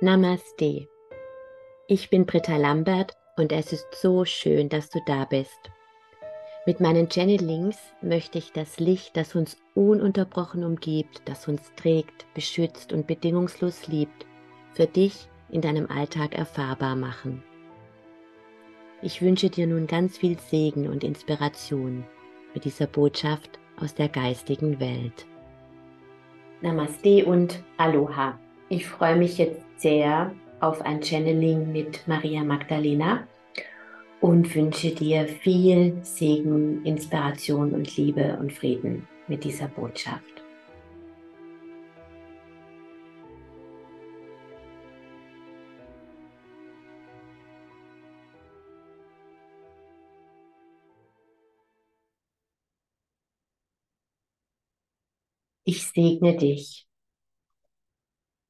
Namaste. Ich bin Britta Lambert und es ist so schön, dass du da bist. Mit meinen Channelings möchte ich das Licht, das uns ununterbrochen umgibt, das uns trägt, beschützt und bedingungslos liebt, für dich in deinem Alltag erfahrbar machen. Ich wünsche dir nun ganz viel Segen und Inspiration mit dieser Botschaft aus der geistigen Welt. Namaste und Aloha. Ich freue mich jetzt sehr auf ein Channeling mit Maria Magdalena und wünsche dir viel Segen, Inspiration und Liebe und Frieden mit dieser Botschaft. Ich segne dich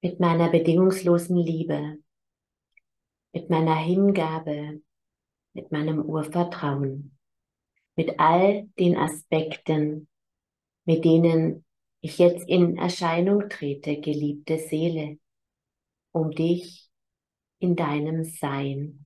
mit meiner bedingungslosen Liebe, mit meiner Hingabe, mit meinem Urvertrauen, mit all den Aspekten, mit denen ich jetzt in Erscheinung trete, geliebte Seele, um dich in deinem Sein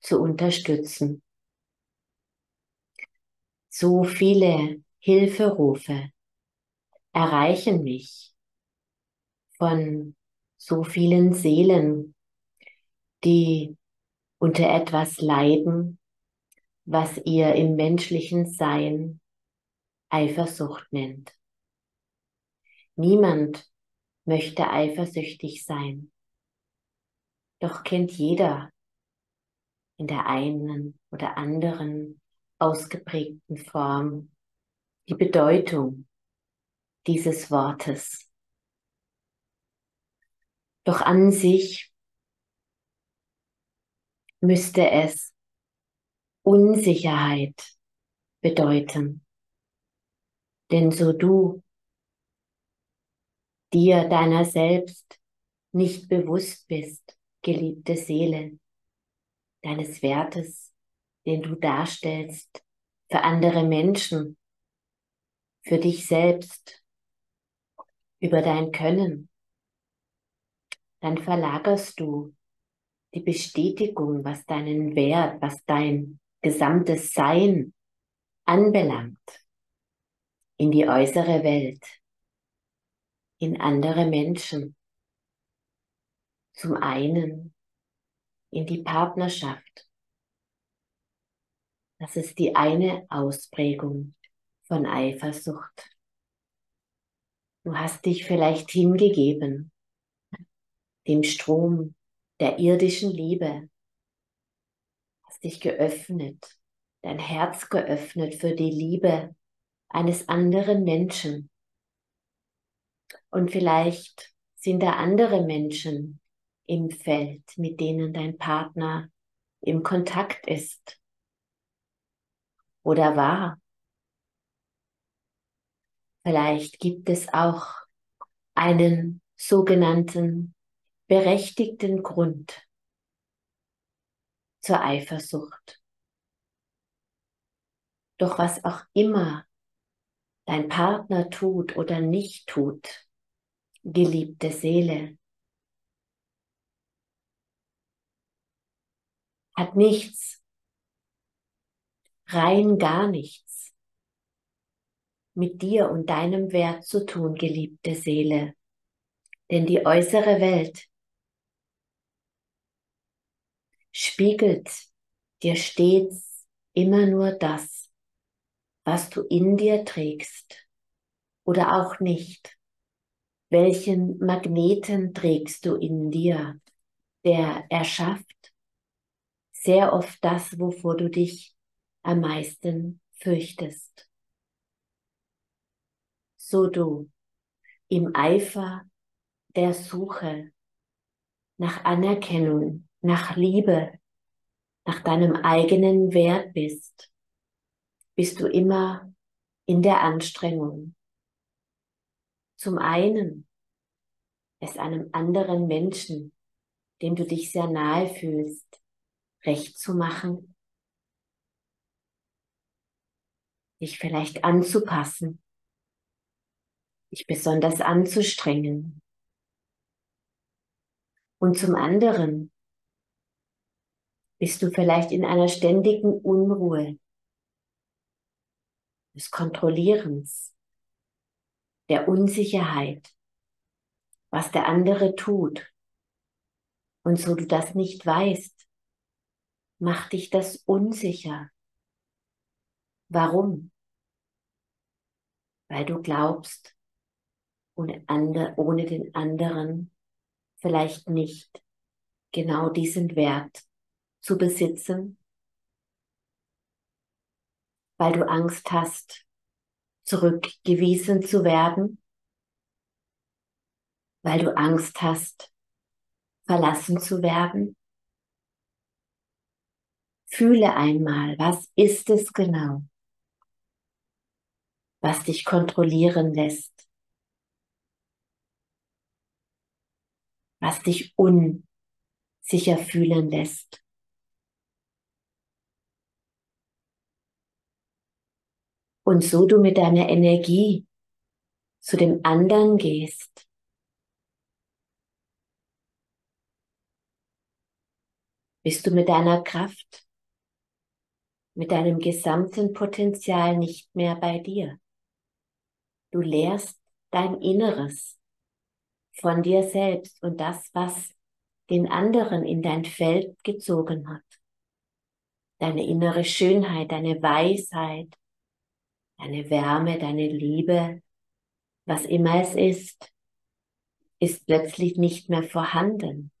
zu unterstützen. So viele Hilferufe erreichen mich von so vielen Seelen, die unter etwas leiden, was ihr im menschlichen Sein Eifersucht nennt. Niemand möchte eifersüchtig sein. Doch kennt jeder in der einen oder anderen ausgeprägten Form die Bedeutung dieses Wortes. Doch an sich müsste es Unsicherheit bedeuten. Denn so du dir deiner selbst nicht bewusst bist, geliebte Seele, deines Wertes, den du darstellst für andere Menschen, für dich selbst, über dein Können, dann verlagerst du die Bestätigung, was deinen Wert, was dein gesamtes Sein anbelangt, in die äußere Welt, in andere Menschen. Zum einen in die Partnerschaft. Das ist die eine Ausprägung von Eifersucht. Du hast dich vielleicht hingegeben dem Strom der irdischen Liebe. Hast dich geöffnet, dein Herz geöffnet für die Liebe eines anderen Menschen. Und vielleicht sind da andere Menschen im Feld, mit denen dein Partner im Kontakt ist oder war. Vielleicht gibt es auch einen sogenannten berechtigten Grund zur Eifersucht. Doch was auch immer dein Partner tut oder nicht tut, geliebte Seele, hat nichts, rein gar nichts mit dir und deinem Wert zu tun, geliebte Seele. Denn die äußere Welt spiegelt dir stets immer nur das, was du in dir trägst oder auch nicht. Welchen Magneten trägst du in dir, der erschafft sehr oft das, wovor du dich am meisten fürchtest. So du im Eifer der Suche nach Anerkennung nach Liebe, nach deinem eigenen Wert bist, bist du immer in der Anstrengung. Zum einen, es einem anderen Menschen, dem du dich sehr nahe fühlst, recht zu machen, dich vielleicht anzupassen, dich besonders anzustrengen, Und zum anderen bist du vielleicht in einer ständigen Unruhe des Kontrollierens, der Unsicherheit, was der andere tut. Und so du das nicht weißt, macht dich das unsicher. Warum? Weil du glaubst, ohne, andre, ohne den anderen vielleicht nicht genau diesen Wert zu besitzen, weil du Angst hast, zurückgewiesen zu werden, weil du Angst hast, verlassen zu werden. Fühle einmal, was ist es genau, was dich kontrollieren lässt, was dich unsicher fühlen lässt. Und so du mit deiner Energie zu dem anderen gehst, bist du mit deiner Kraft, mit deinem gesamten Potenzial nicht mehr bei dir. Du lehrst dein Inneres von dir selbst und das, was den anderen in dein Feld gezogen hat. Deine innere Schönheit, deine Weisheit, deine Wärme, deine Liebe, was immer es ist, ist plötzlich nicht mehr vorhanden,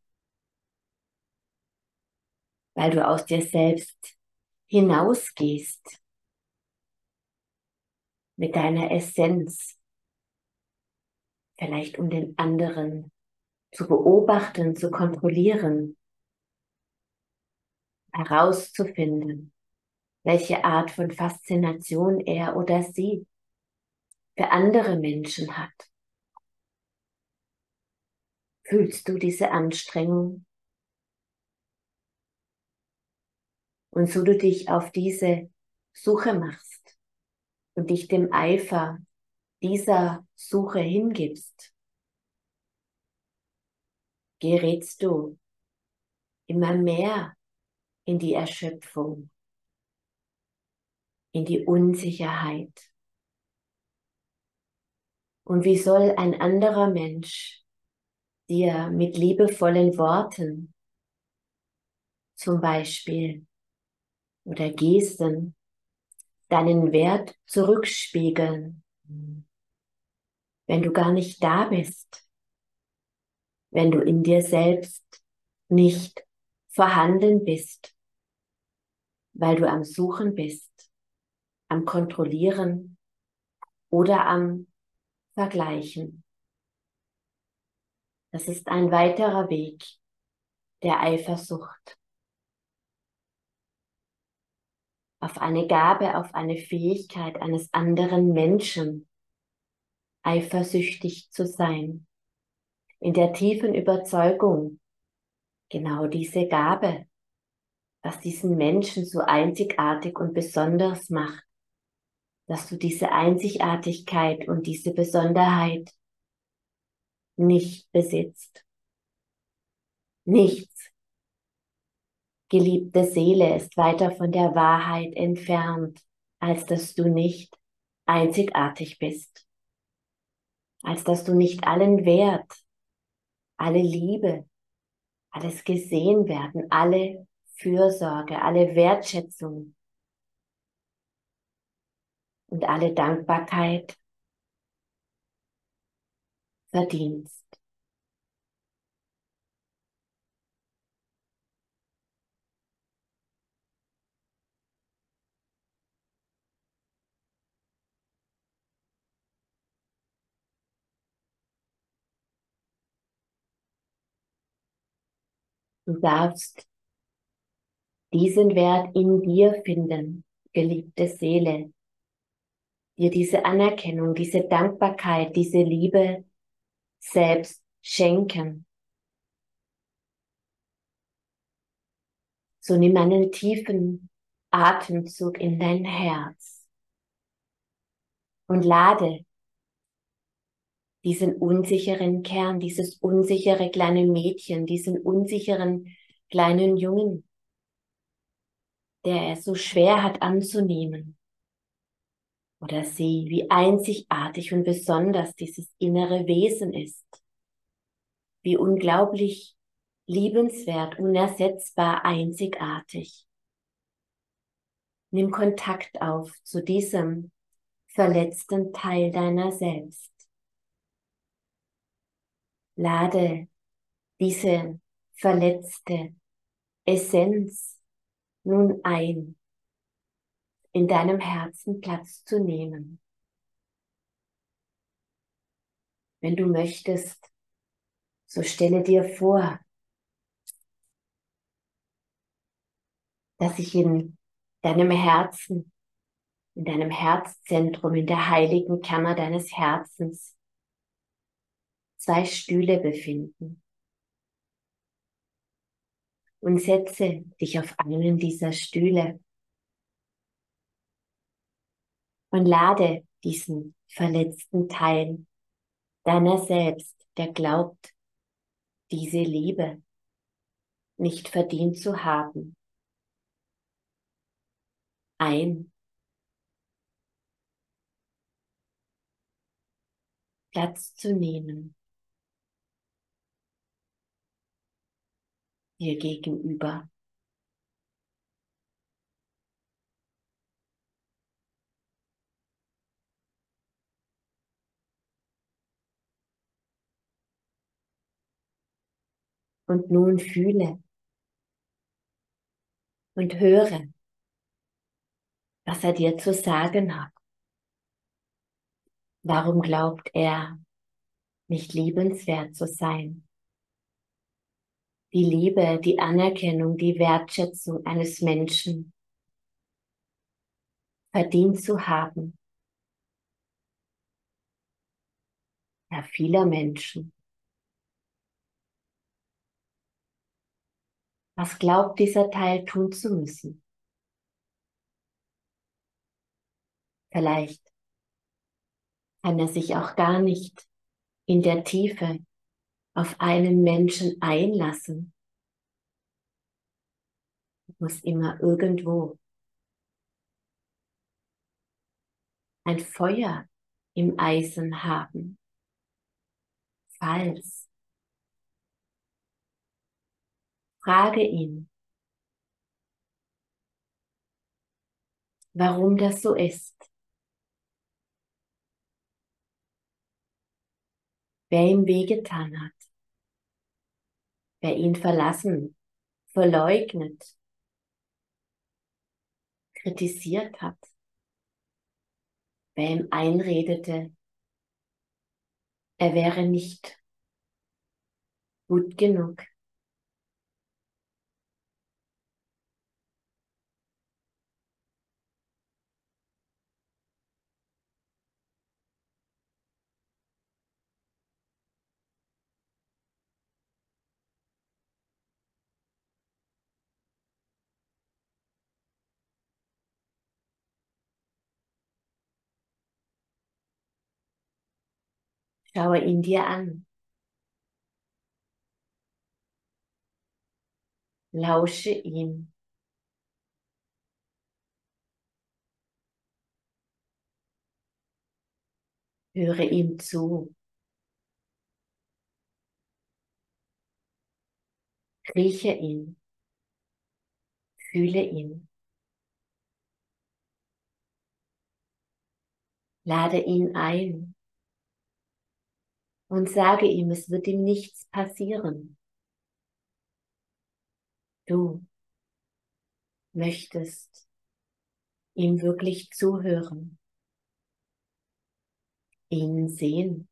weil du aus dir selbst hinausgehst mit deiner Essenz, vielleicht um den anderen zu beobachten, zu kontrollieren, herauszufinden, welche Art von Faszination er oder sie für andere Menschen hat. Fühlst du diese Anstrengung? Und so du dich auf diese Suche machst und dich dem Eifer dieser Suche hingibst, gerätst du immer mehr in die Erschöpfung, in die Unsicherheit. Und wie soll ein anderer Mensch dir mit liebevollen Worten zum Beispiel oder Gesten deinen Wert zurückspiegeln, wenn du gar nicht da bist, wenn du in dir selbst nicht vorhanden bist, weil du am Suchen bist, am Kontrollieren oder am Vergleichen. Das ist ein weiterer Weg der Eifersucht. auf eine Gabe, auf eine Fähigkeit eines anderen Menschen eifersüchtig zu sein. In der tiefen Überzeugung, genau diese Gabe, was diesen Menschen so einzigartig und besonders macht, dass du diese Einzigartigkeit und diese Besonderheit nicht besitzt. Nichts Geliebte Seele ist weiter von der Wahrheit entfernt, als dass du nicht einzigartig bist, als dass du nicht allen Wert, alle Liebe, alles gesehen werden, alle Fürsorge, alle Wertschätzung und alle Dankbarkeit verdienst. Du darfst diesen Wert in dir finden, geliebte Seele. Dir diese Anerkennung, diese Dankbarkeit, diese Liebe selbst schenken. So nimm einen tiefen Atemzug in dein Herz und lade diesen unsicheren Kern, dieses unsichere kleine Mädchen, diesen unsicheren kleinen Jungen, der es so schwer hat anzunehmen. Oder sie, wie einzigartig und besonders dieses innere Wesen ist. Wie unglaublich liebenswert, unersetzbar, einzigartig. Nimm Kontakt auf zu diesem verletzten Teil deiner selbst. Lade diese verletzte Essenz nun ein, in deinem Herzen Platz zu nehmen. Wenn du möchtest, so stelle dir vor, dass ich in deinem Herzen, in deinem Herzzentrum, in der heiligen Kammer deines Herzens zwei Stühle befinden. Und setze dich auf einen dieser Stühle und lade diesen verletzten Teil deiner selbst, der glaubt, diese Liebe nicht verdient zu haben, ein. Platz zu nehmen. Dir gegenüber. Und nun fühle und höre, was er dir zu sagen hat. Warum glaubt er nicht liebenswert zu sein? Die Liebe, die Anerkennung, die Wertschätzung eines Menschen verdient zu haben. Ja, vieler Menschen. Was glaubt dieser Teil tun zu müssen? Vielleicht kann er sich auch gar nicht in der Tiefe auf einen Menschen einlassen. Muss immer irgendwo ein Feuer im Eisen haben. Falls. Frage ihn, warum das so ist. wer ihm wehgetan hat, wer ihn verlassen, verleugnet, kritisiert hat, wer ihm einredete, er wäre nicht gut genug. Schaue ihn dir an. Lausche ihm. Höre ihm zu. Rieche ihn. Fühle ihn. Lade ihn ein und sage ihm, es wird ihm nichts passieren. Du möchtest ihm wirklich zuhören, ihn sehen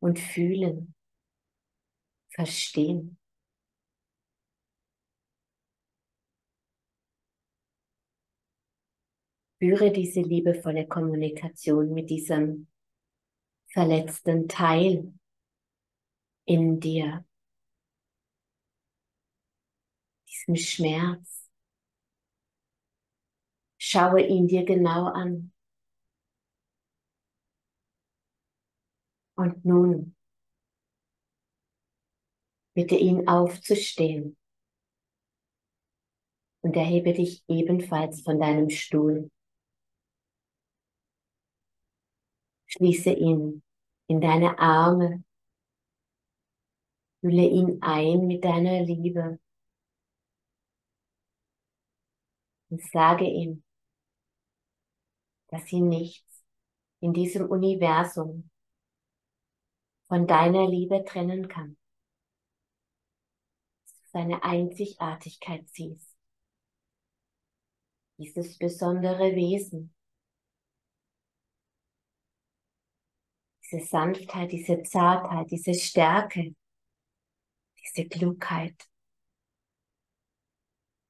und fühlen, verstehen. Führe diese liebevolle Kommunikation mit diesem verletzten Teil in dir, diesem Schmerz. Schaue ihn dir genau an. Und nun bitte ihn aufzustehen und erhebe dich ebenfalls von deinem Stuhl. Schließe ihn in deine Arme, hülle ihn ein mit deiner Liebe und sage ihm, dass ihn nichts in diesem Universum von deiner Liebe trennen kann. Dass du seine Einzigartigkeit siehst. Dieses besondere Wesen. Diese Sanftheit, diese Zartheit, diese Stärke, diese Klugheit.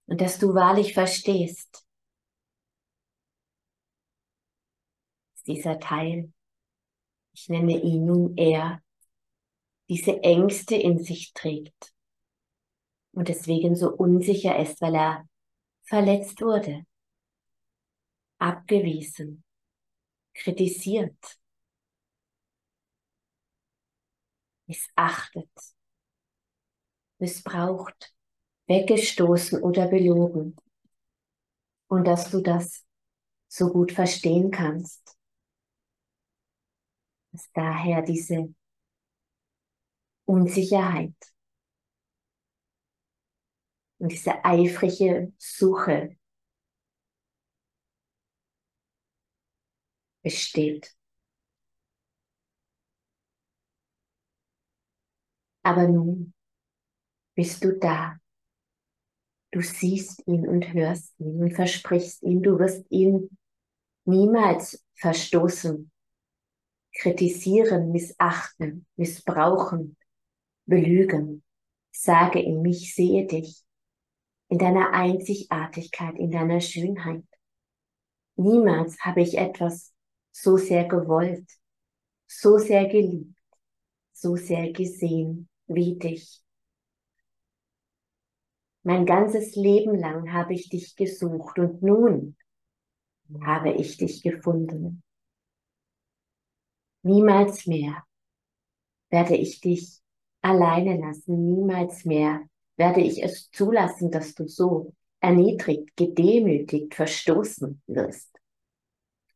Und dass du wahrlich verstehst, dass dieser Teil, ich nenne ihn nun er, diese Ängste in sich trägt und deswegen so unsicher ist, weil er verletzt wurde, abgewiesen, kritisiert, missachtet, missbraucht, weggestoßen oder belogen. Und dass du das so gut verstehen kannst. Dass daher diese Unsicherheit und diese eifrige Suche besteht. Aber nun bist du da. Du siehst ihn und hörst ihn und versprichst ihn, du wirst ihn niemals verstoßen, kritisieren, missachten, missbrauchen, belügen. Sage ihm, ich sehe dich in deiner Einzigartigkeit, in deiner Schönheit. Niemals habe ich etwas so sehr gewollt, so sehr geliebt, so sehr gesehen wie dich. Mein ganzes Leben lang habe ich dich gesucht und nun habe ich dich gefunden. Niemals mehr werde ich dich alleine lassen, niemals mehr werde ich es zulassen, dass du so erniedrigt, gedemütigt, verstoßen wirst.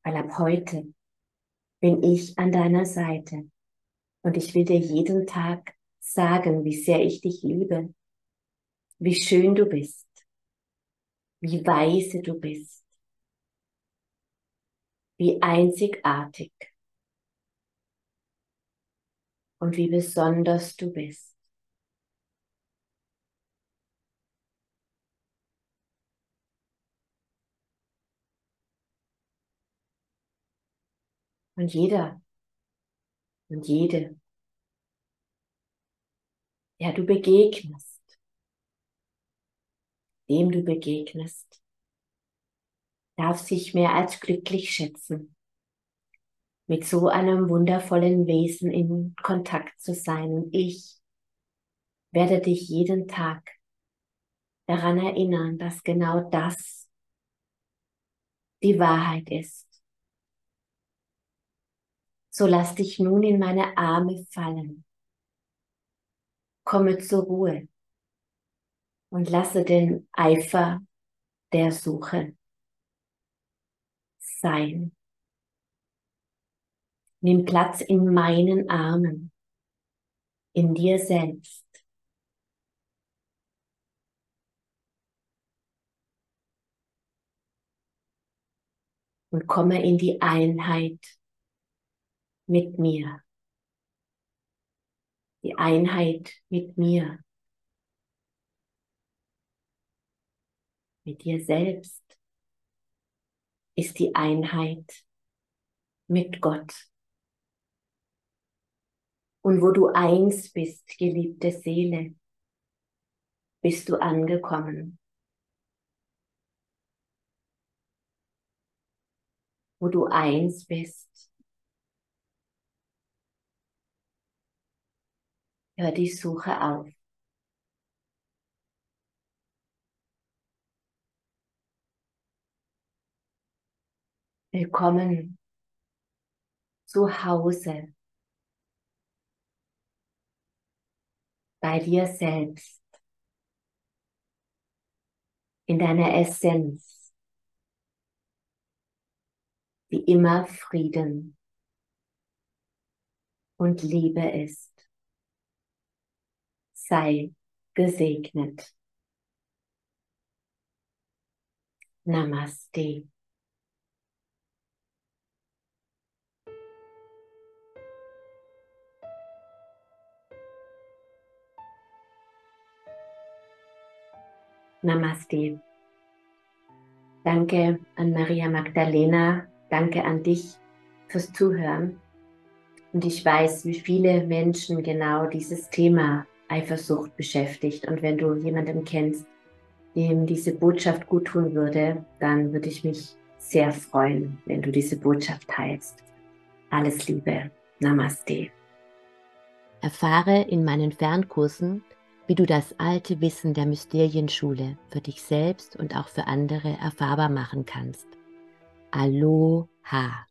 Weil ab heute bin ich an deiner Seite und ich will dir jeden Tag sagen, wie sehr ich dich liebe, wie schön du bist, wie weise du bist, wie einzigartig und wie besonders du bist. Und jeder und jede, der du begegnest, dem du begegnest, darf sich mehr als glücklich schätzen, mit so einem wundervollen Wesen in Kontakt zu sein. Und ich werde dich jeden Tag daran erinnern, dass genau das die Wahrheit ist. So lass dich nun in meine Arme fallen. Komme zur Ruhe und lasse den Eifer der Suche sein. Nimm Platz in meinen Armen, in dir selbst. Und komme in die Einheit mit mir. Die Einheit mit mir. Mit dir selbst ist die Einheit mit Gott. Und wo du eins bist, geliebte Seele, bist du angekommen. Wo du eins bist, hör die Suche auf. Willkommen zu Hause bei dir selbst, in deiner Essenz, die immer Frieden und Liebe ist. Sei gesegnet. Namaste. Namaste. Danke an Maria Magdalena, danke an dich fürs Zuhören. Und ich weiß, wie viele Menschen genau dieses Thema Eifersucht beschäftigt. Und wenn du jemanden kennst, dem diese Botschaft gut tun würde, dann würde ich mich sehr freuen, wenn du diese Botschaft teilst. Alles Liebe. Namaste. Erfahre in meinen Fernkursen, wie du das alte Wissen der Mysterienschule für dich selbst und auch für andere erfahrbar machen kannst. Aloha!